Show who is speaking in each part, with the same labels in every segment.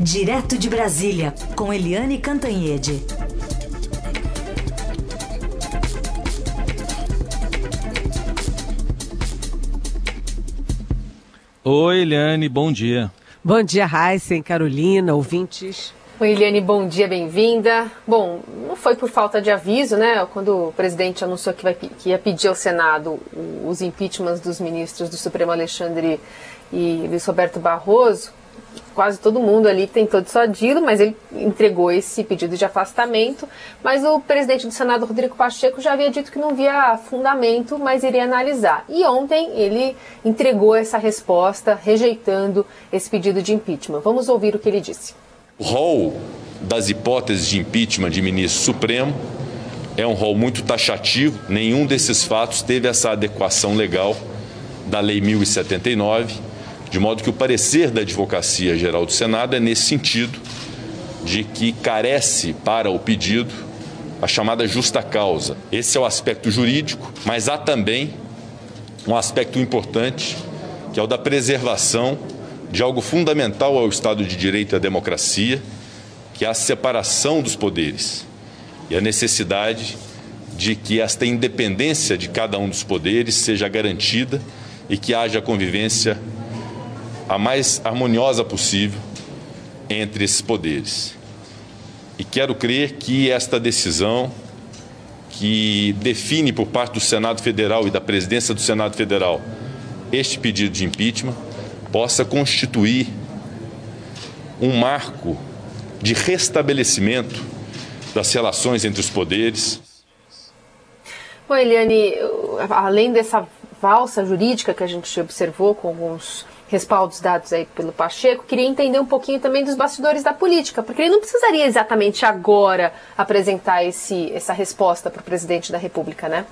Speaker 1: Direto de Brasília, com Eliane Cantanhede.
Speaker 2: Oi, Eliane, bom dia.
Speaker 3: Bom dia, Heisen, Carolina, ouvintes.
Speaker 4: Oi, Eliane, bom dia, bem-vinda. Bom, não foi por falta de aviso, né? Quando o presidente anunciou que, vai, que ia pedir ao Senado os impeachments dos ministros do Supremo Alexandre e Luiz Roberto Barroso, quase todo mundo ali tentou dissuadi-lo, mas ele entregou esse pedido de afastamento. Mas o presidente do Senado, Rodrigo Pacheco, já havia dito que não via fundamento, mas iria analisar. E ontem ele entregou essa resposta, rejeitando esse pedido de impeachment. Vamos ouvir o que ele disse.
Speaker 5: O rol das hipóteses de impeachment de ministro supremo é um rol muito taxativo. Nenhum desses fatos teve essa adequação legal da Lei 1079 de modo que o parecer da Advocacia Geral do Senado é nesse sentido, de que carece para o pedido a chamada justa causa. Esse é o aspecto jurídico, mas há também um aspecto importante, que é o da preservação de algo fundamental ao Estado de Direito e à democracia, que é a separação dos poderes e a necessidade de que esta independência de cada um dos poderes seja garantida e que haja convivência a mais harmoniosa possível entre esses poderes. E quero crer que esta decisão, que define por parte do Senado Federal e da presidência do Senado Federal este pedido de impeachment, possa constituir um marco de restabelecimento das relações entre os poderes.
Speaker 4: Bom, Eliane, além dessa valsa jurídica que a gente observou com alguns respaldos dados aí pelo Pacheco, queria entender um pouquinho também dos bastidores da política, porque ele não precisaria exatamente agora apresentar esse, essa resposta para o presidente da República, né?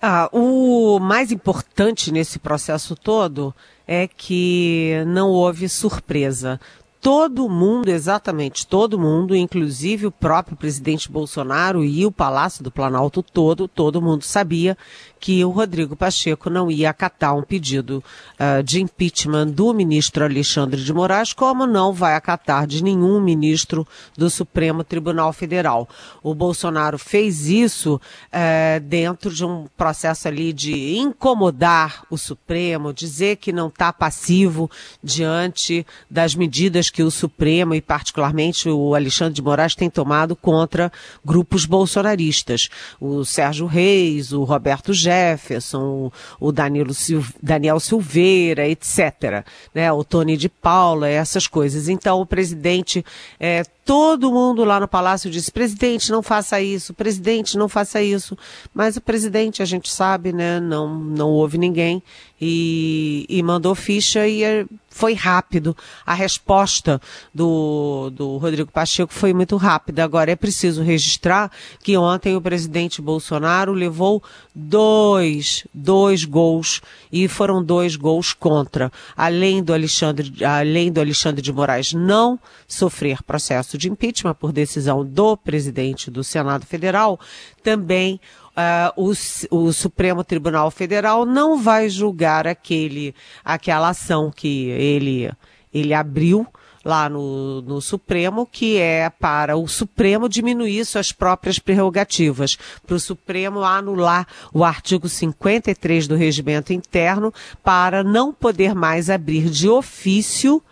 Speaker 3: Ah, o mais importante nesse processo todo é que não houve surpresa todo mundo, exatamente todo mundo, inclusive o próprio presidente Bolsonaro e o Palácio do Planalto todo, todo mundo sabia que o Rodrigo Pacheco não ia acatar um pedido uh, de impeachment do ministro Alexandre de Moraes, como não vai acatar de nenhum ministro do Supremo Tribunal Federal. O Bolsonaro fez isso uh, dentro de um processo ali de incomodar o Supremo, dizer que não está passivo diante das medidas que o Supremo e particularmente o Alexandre de Moraes tem tomado contra grupos bolsonaristas. O Sérgio Reis, o Roberto Jefferson, o Danilo Sil Daniel Silveira, etc. Né? O Tony de Paula, essas coisas. Então, o presidente, é, todo mundo lá no palácio disse: presidente, não faça isso, presidente, não faça isso. Mas o presidente, a gente sabe, né? Não, não houve ninguém e, e mandou ficha e é, foi rápido. A resposta do, do Rodrigo Pacheco foi muito rápida. Agora é preciso registrar que ontem o presidente Bolsonaro levou dois, dois gols e foram dois gols contra. Além do Alexandre, além do Alexandre de Moraes não sofrer processo de impeachment por decisão do presidente do Senado Federal, também uh, o, o, Supremo Tribunal Federal não vai julgar aquele, aquela ação que ele, ele abriu lá no, no Supremo, que é para o Supremo diminuir suas próprias prerrogativas, para o Supremo anular o artigo 53 do regimento interno para não poder mais abrir de ofício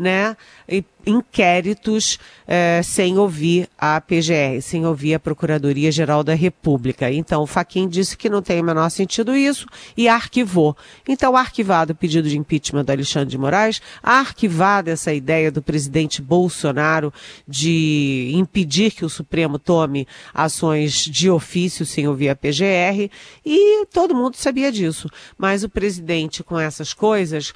Speaker 3: né, inquéritos eh, sem ouvir a PGR, sem ouvir a Procuradoria-Geral da República. Então, o Faquin disse que não tem o menor sentido isso e arquivou. Então, arquivado o pedido de impeachment do Alexandre de Moraes, arquivada essa ideia do presidente Bolsonaro de impedir que o Supremo tome ações de ofício sem ouvir a PGR, e todo mundo sabia disso. Mas o presidente, com essas coisas,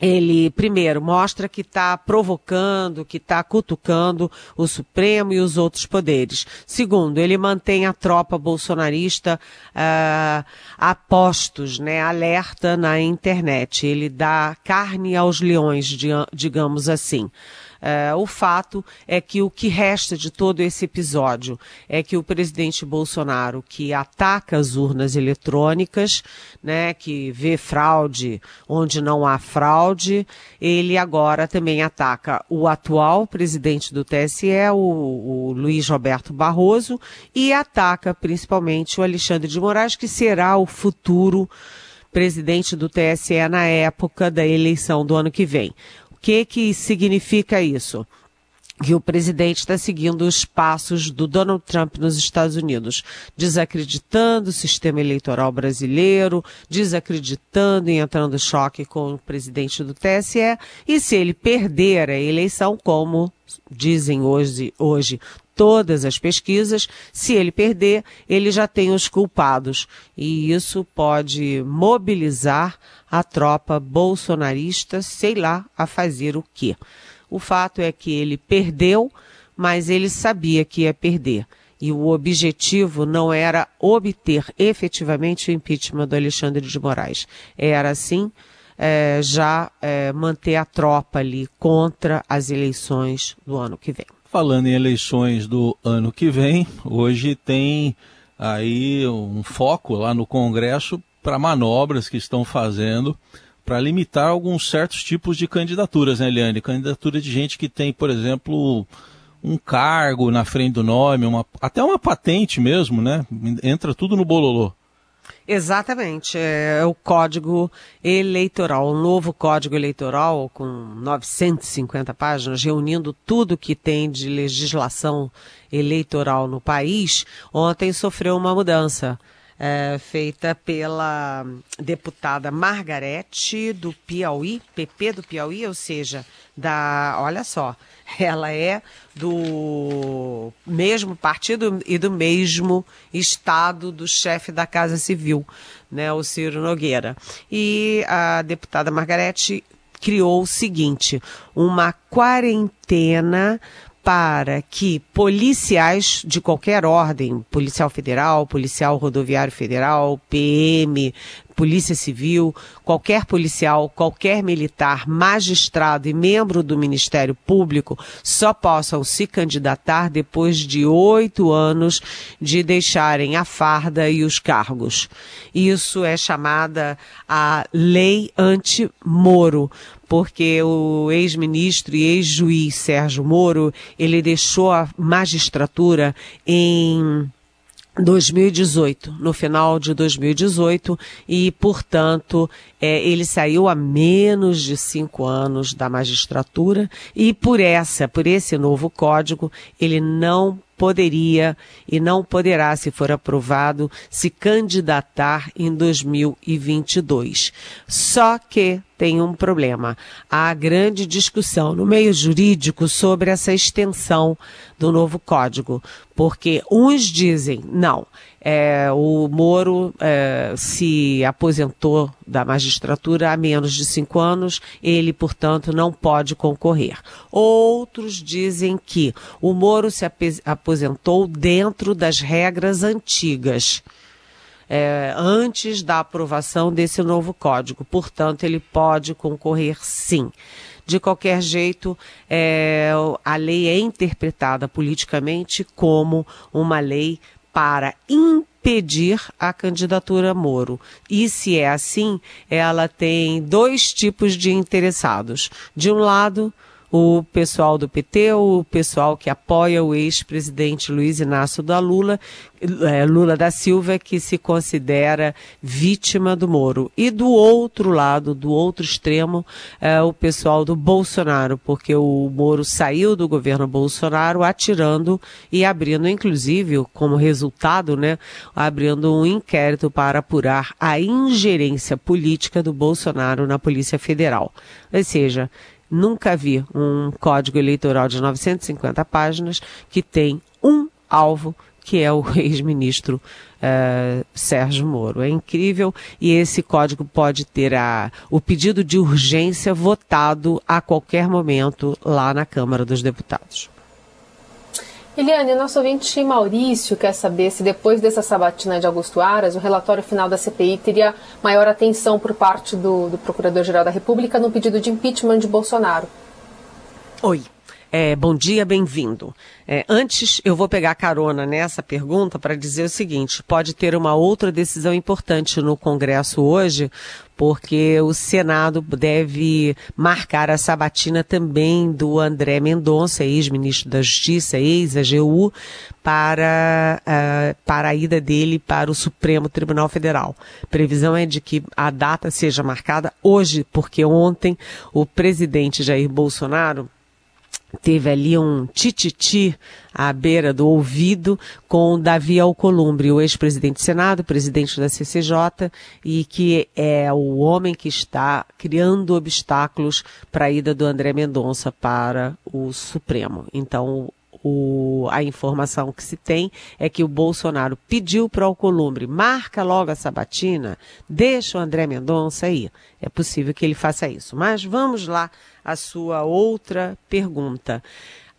Speaker 3: ele, primeiro, mostra que está provocando, que está cutucando o Supremo e os outros poderes. Segundo, ele mantém a tropa bolsonarista uh, a postos, né, alerta na internet. Ele dá carne aos leões, digamos assim. Uh, o fato é que o que resta de todo esse episódio é que o presidente Bolsonaro, que ataca as urnas eletrônicas, né, que vê fraude onde não há fraude, ele agora também ataca o atual presidente do TSE, o, o Luiz Roberto Barroso, e ataca principalmente o Alexandre de Moraes, que será o futuro presidente do TSE na época da eleição do ano que vem. Que que significa isso? Que o presidente está seguindo os passos do Donald Trump nos Estados Unidos, desacreditando o sistema eleitoral brasileiro, desacreditando e entrando em choque com o presidente do TSE, e se ele perder a eleição, como dizem hoje, hoje todas as pesquisas, se ele perder, ele já tem os culpados. E isso pode mobilizar a tropa bolsonarista, sei lá, a fazer o quê. O fato é que ele perdeu, mas ele sabia que ia perder. E o objetivo não era obter efetivamente o impeachment do Alexandre de Moraes. Era, sim, é, já é, manter a tropa ali contra as eleições do ano que vem.
Speaker 2: Falando em eleições do ano que vem, hoje tem aí um foco lá no Congresso para manobras que estão fazendo para limitar alguns certos tipos de candidaturas, né, Eliane? Candidatura de gente que tem, por exemplo, um cargo na frente do nome, uma, até uma patente mesmo, né? Entra tudo no bololô.
Speaker 3: Exatamente, é o código eleitoral, um novo código eleitoral com 950 páginas, reunindo tudo que tem de legislação eleitoral no país, ontem sofreu uma mudança é, feita pela deputada Margarete do Piauí, PP do Piauí, ou seja, da, olha só, ela é do mesmo partido e do mesmo estado do chefe da Casa Civil, né, o Ciro Nogueira. E a deputada Margarete criou o seguinte, uma quarentena para que policiais de qualquer ordem, policial federal, policial rodoviário federal, PM, Polícia Civil, qualquer policial, qualquer militar, magistrado e membro do Ministério Público só possam se candidatar depois de oito anos de deixarem a farda e os cargos. Isso é chamada a Lei Anti-Moro, porque o ex-ministro e ex-juiz Sérgio Moro, ele deixou a magistratura em 2018, no final de 2018, e, portanto, é, ele saiu há menos de cinco anos da magistratura e por essa, por esse novo código, ele não poderia e não poderá, se for aprovado, se candidatar em 2022. Só que tem um problema. Há grande discussão no meio jurídico sobre essa extensão do novo código, porque uns dizem, não, é, o Moro é, se aposentou da magistratura há menos de cinco anos, ele, portanto, não pode concorrer. Outros dizem que o Moro se aposentou dentro das regras antigas. É, antes da aprovação desse novo código. Portanto, ele pode concorrer sim. De qualquer jeito, é, a lei é interpretada politicamente como uma lei para impedir a candidatura Moro. E se é assim, ela tem dois tipos de interessados. De um lado, o pessoal do PT, o pessoal que apoia o ex-presidente Luiz Inácio da Lula, é, Lula da Silva, que se considera vítima do Moro. E do outro lado, do outro extremo, é o pessoal do Bolsonaro, porque o Moro saiu do governo Bolsonaro atirando e abrindo, inclusive, como resultado, né, abrindo um inquérito para apurar a ingerência política do Bolsonaro na Polícia Federal. Ou seja, Nunca vi um código eleitoral de 950 páginas que tem um alvo que é o ex-ministro uh, Sérgio Moro. É incrível e esse código pode ter a, o pedido de urgência votado a qualquer momento lá na Câmara dos Deputados.
Speaker 4: Eliane, nosso ouvinte Maurício quer saber se depois dessa sabatina de Augusto Aras, o relatório final da CPI teria maior atenção por parte do, do Procurador-Geral da República no pedido de impeachment de Bolsonaro.
Speaker 3: Oi. É, bom dia, bem-vindo. É, antes, eu vou pegar carona nessa pergunta para dizer o seguinte: pode ter uma outra decisão importante no Congresso hoje, porque o Senado deve marcar a sabatina também do André Mendonça, ex-ministro da Justiça, ex-AGU, para, uh, para a ida dele para o Supremo Tribunal Federal. Previsão é de que a data seja marcada hoje, porque ontem o presidente Jair Bolsonaro teve ali um tititi à beira do ouvido com Davi Alcolumbre, o ex-presidente do Senado, presidente da CCJ, e que é o homem que está criando obstáculos para a ida do André Mendonça para o Supremo. Então, o, a informação que se tem é que o Bolsonaro pediu para o Alcolumbre, marca logo a sabatina, deixa o André Mendonça aí. É possível que ele faça isso. Mas vamos lá à sua outra pergunta.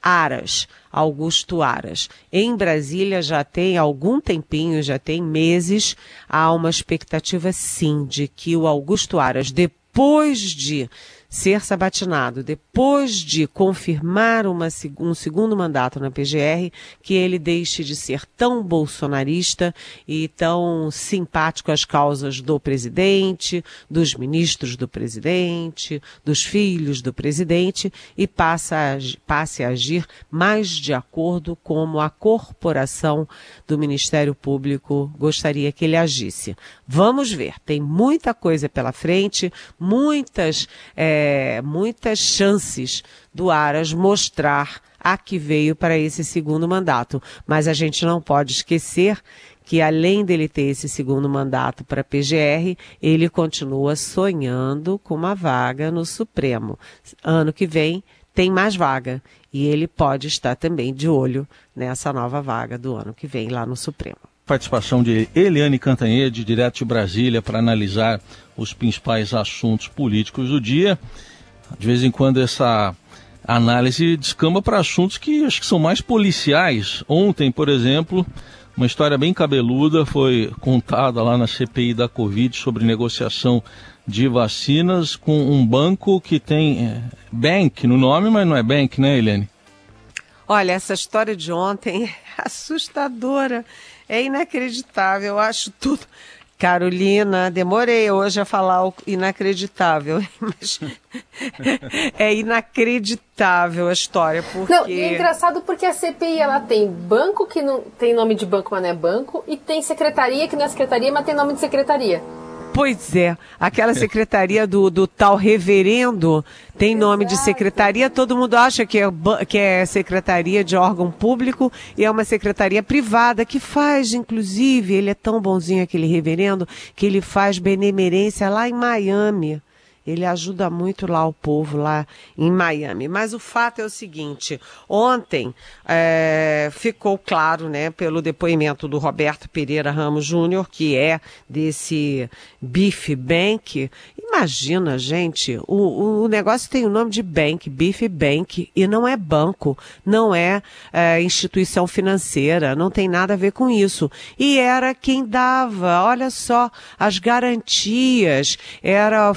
Speaker 3: Aras, Augusto Aras. Em Brasília já tem algum tempinho, já tem meses, há uma expectativa sim de que o Augusto Aras, depois de ser sabatinado depois de confirmar uma, um segundo mandato na PGR, que ele deixe de ser tão bolsonarista e tão simpático às causas do presidente, dos ministros do presidente, dos filhos do presidente e passe a, passe a agir mais de acordo como a corporação do Ministério Público gostaria que ele agisse. Vamos ver, tem muita coisa pela frente, muitas. É, muitas chances do Aras mostrar a que veio para esse segundo mandato. Mas a gente não pode esquecer que além dele ter esse segundo mandato para PGR, ele continua sonhando com uma vaga no Supremo. Ano que vem tem mais vaga e ele pode estar também de olho nessa nova vaga do ano que vem lá no Supremo
Speaker 2: participação de Eliane Cantanhede, direto de Brasília, para analisar os principais assuntos políticos do dia. De vez em quando essa análise descamba para assuntos que acho que são mais policiais. Ontem, por exemplo, uma história bem cabeluda foi contada lá na CPI da Covid sobre negociação de vacinas com um banco que tem é, bank no nome, mas não é bank, né, Eliane?
Speaker 3: Olha, essa história de ontem é assustadora. É inacreditável, eu acho tudo. Carolina, demorei hoje a falar o inacreditável, mas é inacreditável a história, porque...
Speaker 4: Não, e é engraçado porque a CPI, ela tem banco que não tem nome de banco, mas não é banco, e tem secretaria que não é secretaria, mas tem nome de secretaria.
Speaker 3: Pois é, aquela secretaria do, do tal reverendo tem nome de secretaria, todo mundo acha que é, que é secretaria de órgão público e é uma secretaria privada que faz, inclusive, ele é tão bonzinho aquele reverendo, que ele faz benemerência lá em Miami. Ele ajuda muito lá o povo, lá em Miami. Mas o fato é o seguinte: ontem é, ficou claro, né, pelo depoimento do Roberto Pereira Ramos Júnior, que é desse Beef Bank. Imagina, gente, o, o negócio tem o nome de Bank, Beef Bank, e não é banco, não é, é instituição financeira, não tem nada a ver com isso. E era quem dava, olha só, as garantias, era o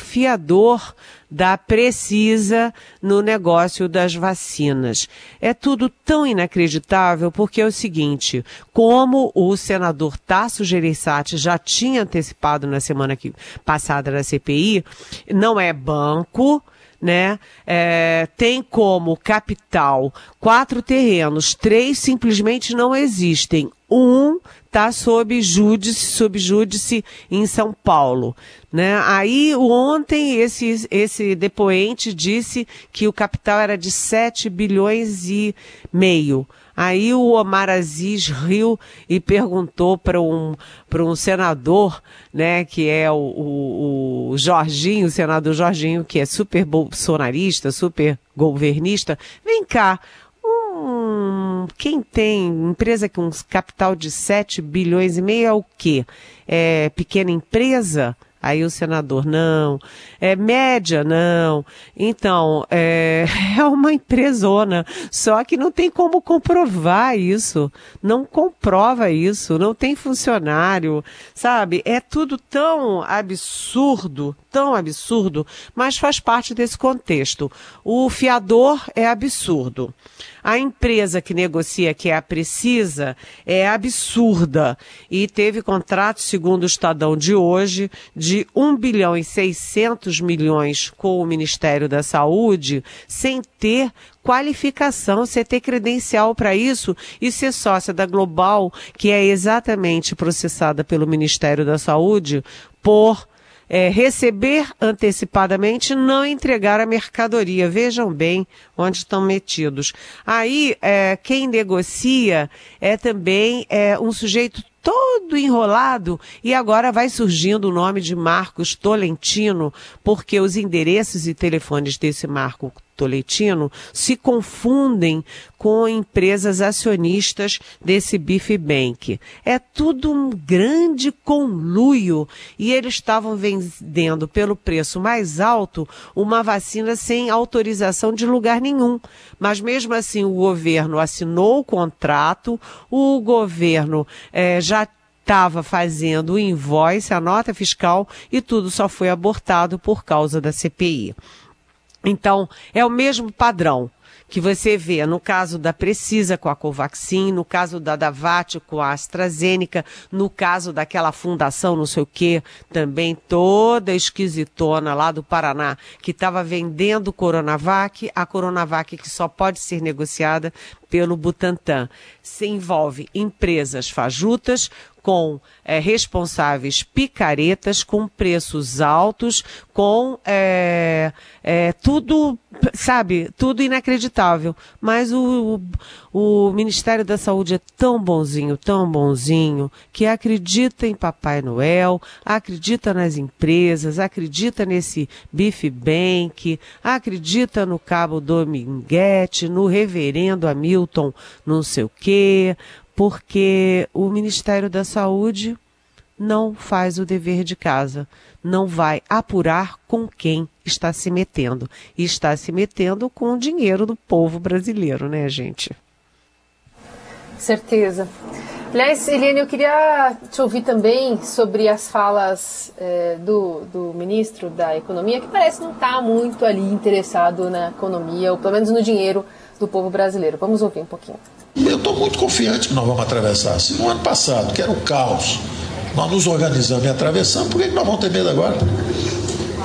Speaker 3: da Precisa no negócio das vacinas. É tudo tão inacreditável porque é o seguinte, como o senador Tasso Gereissati já tinha antecipado na semana que, passada na CPI, não é banco, né? É, tem como capital quatro terrenos, três simplesmente não existem. Um está sob júdice, sob júdice em São Paulo. Né? Aí ontem esse, esse depoente disse que o capital era de 7 bilhões e meio. Aí o Omar Aziz riu e perguntou para um, um senador, né, que é o, o, o Jorginho, o senador Jorginho, que é super bolsonarista, super governista, vem cá, um, quem tem empresa com um capital de 7 bilhões e meio é o quê? É pequena empresa? Aí o senador, não. É média, não. Então, é, é uma empresona. Só que não tem como comprovar isso. Não comprova isso. Não tem funcionário. Sabe? É tudo tão absurdo, tão absurdo, mas faz parte desse contexto. O fiador é absurdo. A empresa que negocia, que é a Precisa, é absurda e teve contrato, segundo o Estadão de hoje, de 1 bilhão e 600 milhões com o Ministério da Saúde, sem ter qualificação, você ter credencial para isso e ser sócia da Global, que é exatamente processada pelo Ministério da Saúde por é, receber antecipadamente, não entregar a mercadoria. Vejam bem onde estão metidos. Aí, é, quem negocia é também é, um sujeito todo enrolado e agora vai surgindo o nome de Marcos Tolentino, porque os endereços e telefones desse Marco Tolentino se confundem com empresas acionistas desse Bife Bank. É tudo um grande conluio e eles estavam vendendo pelo preço mais alto uma vacina sem autorização de lugar nenhum. Mas mesmo assim o governo assinou o contrato, o governo é, já estava fazendo o invoice, a nota fiscal, e tudo só foi abortado por causa da CPI. Então, é o mesmo padrão que você vê no caso da Precisa com a Covaxin, no caso da Davat com a AstraZeneca, no caso daquela fundação não sei o quê, também toda esquisitona lá do Paraná, que estava vendendo Coronavac, a Coronavac que só pode ser negociada pelo Butantan. Se envolve empresas fajutas com é, responsáveis picaretas, com preços altos, com é, é, tudo, sabe, tudo inacreditável. Mas o, o, Ministério da Saúde é tão bonzinho, tão bonzinho, que acredita em Papai Noel, acredita nas empresas, acredita nesse Bife Bank, acredita no Cabo Dominguete, no Reverendo Hamilton, não sei o quê, porque o Ministério da Saúde não faz o dever de casa, não vai apurar com quem está se metendo. E está se metendo com o dinheiro do povo brasileiro, né, gente?
Speaker 4: Certeza. Aliás, Eliane, eu queria te ouvir também sobre as falas é, do, do ministro da Economia, que parece não estar tá muito ali interessado na economia, ou pelo menos no dinheiro do povo brasileiro. Vamos ouvir um pouquinho.
Speaker 6: Eu estou muito confiante que nós vamos atravessar. Se no ano passado, que era o caos, nós nos organizamos e atravessamos, por que nós vamos ter medo agora?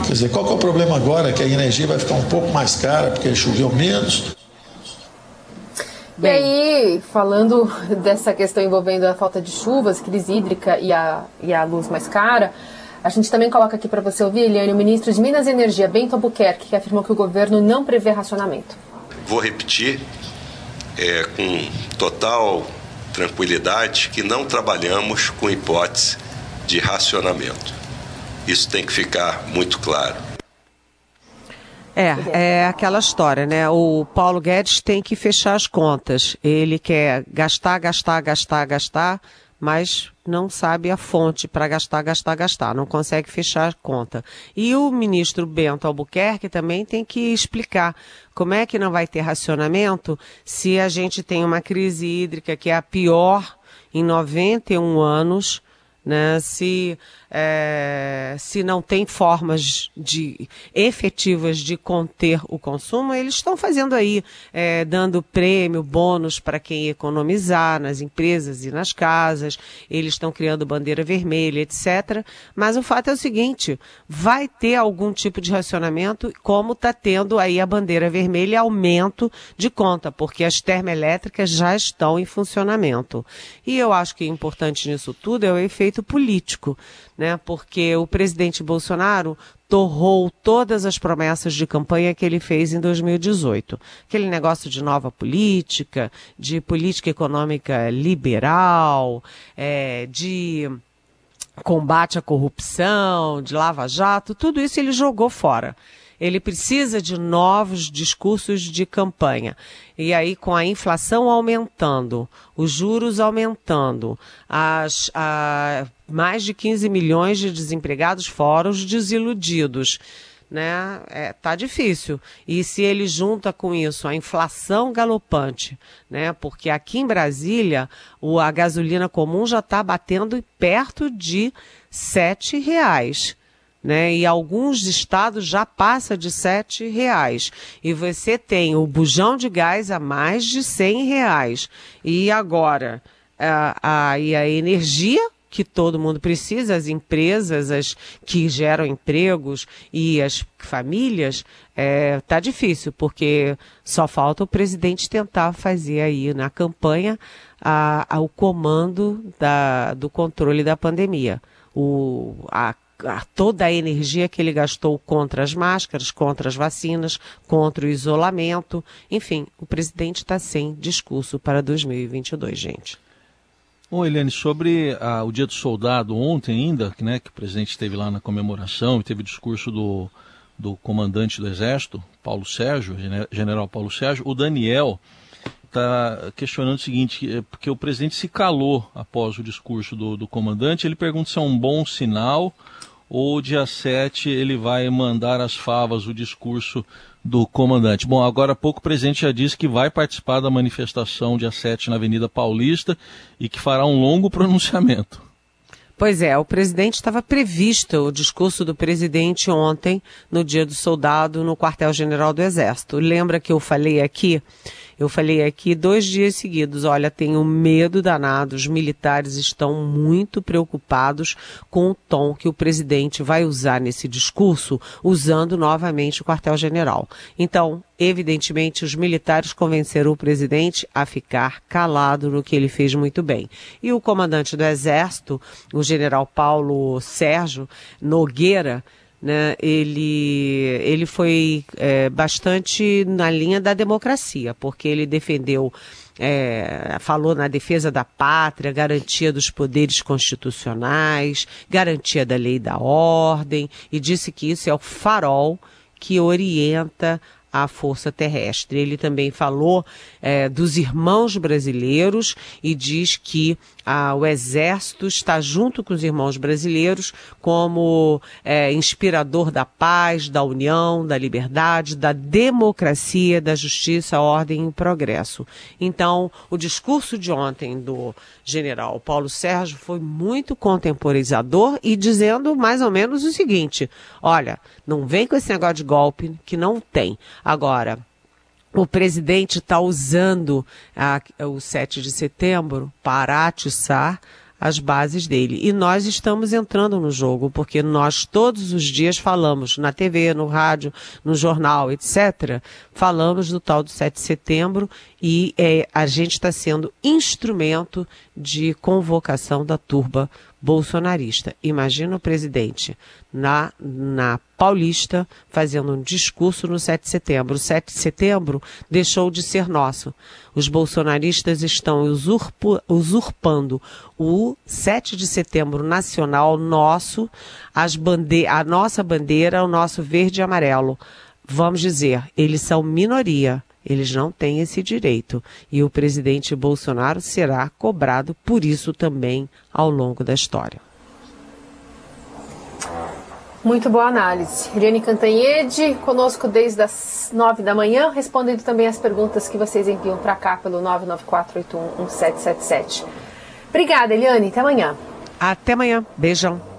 Speaker 6: Quer dizer, qual que é o problema agora? Que a energia vai ficar um pouco mais cara porque choveu menos.
Speaker 4: E aí, falando dessa questão envolvendo a falta de chuvas, crise hídrica e a, e a luz mais cara, a gente também coloca aqui para você ouvir, Eliane, o ministro de Minas e Energia, Bento Albuquerque, que afirmou que o governo não prevê racionamento.
Speaker 7: Vou repetir, é, com total tranquilidade que não trabalhamos com hipótese de racionamento. Isso tem que ficar muito claro.
Speaker 3: É, é aquela história, né? O Paulo Guedes tem que fechar as contas. Ele quer gastar, gastar, gastar, gastar, mas não sabe a fonte para gastar, gastar, gastar, não consegue fechar a conta. E o ministro Bento Albuquerque também tem que explicar como é que não vai ter racionamento se a gente tem uma crise hídrica que é a pior em 91 anos, né? Se é, se não tem formas de efetivas de conter o consumo, eles estão fazendo aí, é, dando prêmio, bônus para quem economizar nas empresas e nas casas, eles estão criando bandeira vermelha, etc. Mas o fato é o seguinte: vai ter algum tipo de racionamento, como está tendo aí a bandeira vermelha, aumento de conta, porque as termoelétricas já estão em funcionamento. E eu acho que o importante nisso tudo é o efeito político né? Porque o presidente Bolsonaro torrou todas as promessas de campanha que ele fez em 2018. Aquele negócio de nova política, de política econômica liberal, é, de combate à corrupção, de lava-jato, tudo isso ele jogou fora. Ele precisa de novos discursos de campanha. E aí, com a inflação aumentando, os juros aumentando, as, a, mais de 15 milhões de desempregados, fora os desiludidos né? É, tá difícil. E se ele junta com isso a inflação galopante, né? Porque aqui em Brasília o, a gasolina comum já está batendo perto de sete reais né? E alguns estados já passa de sete reais. E você tem o bujão de gás a mais de cem reais. E agora, a, a, e a energia que todo mundo precisa, as empresas as que geram empregos e as famílias, é, tá difícil, porque só falta o presidente tentar fazer aí na campanha a, a, o comando da, do controle da pandemia. O, a toda a energia que ele gastou contra as máscaras, contra as vacinas, contra o isolamento. Enfim, o presidente está sem discurso para 2022, gente.
Speaker 2: Bom, Eliane, sobre ah, o Dia do Soldado ontem ainda, né, que o presidente esteve lá na comemoração e teve discurso do, do comandante do Exército, Paulo Sérgio, general Paulo Sérgio, o Daniel está questionando o seguinte, porque o presidente se calou após o discurso do, do comandante, ele pergunta se é um bom sinal ou dia 7 ele vai mandar as favas, o discurso do comandante. Bom, agora há pouco o presidente já disse que vai participar da manifestação dia 7 na Avenida Paulista e que fará um longo pronunciamento.
Speaker 3: Pois é, o presidente estava previsto o discurso do presidente ontem, no Dia do Soldado, no quartel-general do Exército. Lembra que eu falei aqui eu falei aqui dois dias seguidos, olha, tenho medo danado, os militares estão muito preocupados com o tom que o presidente vai usar nesse discurso, usando novamente o quartel-general. Então, evidentemente, os militares convenceram o presidente a ficar calado no que ele fez muito bem. E o comandante do Exército, o general Paulo Sérgio Nogueira, né, ele, ele foi é, bastante na linha da democracia, porque ele defendeu, é, falou na defesa da pátria, garantia dos poderes constitucionais, garantia da lei e da ordem, e disse que isso é o farol que orienta a força terrestre. Ele também falou é, dos irmãos brasileiros e diz que ah, o Exército está junto com os irmãos brasileiros como é, inspirador da paz, da união, da liberdade, da democracia, da justiça, ordem e progresso. Então, o discurso de ontem do general Paulo Sérgio foi muito contemporizador e dizendo mais ou menos o seguinte: olha, não vem com esse negócio de golpe que não tem. Agora, o presidente está usando a, o 7 de setembro para atiçar as bases dele. E nós estamos entrando no jogo, porque nós todos os dias falamos na TV, no rádio, no jornal, etc., falamos do tal do 7 de setembro e é, a gente está sendo instrumento de convocação da turba bolsonarista. Imagina o presidente na, na Paulista fazendo um discurso no 7 de setembro. O 7 de setembro deixou de ser nosso. Os bolsonaristas estão usurpo, usurpando o 7 de setembro nacional nosso, as bande a nossa bandeira, o nosso verde e amarelo. Vamos dizer, eles são minoria. Eles não têm esse direito. E o presidente Bolsonaro será cobrado por isso também ao longo da história.
Speaker 4: Muito boa análise. Eliane Cantanhede, conosco desde as nove da manhã, respondendo também as perguntas que vocês enviam para cá pelo 994811777. Obrigada, Eliane. Até amanhã.
Speaker 3: Até amanhã. Beijão.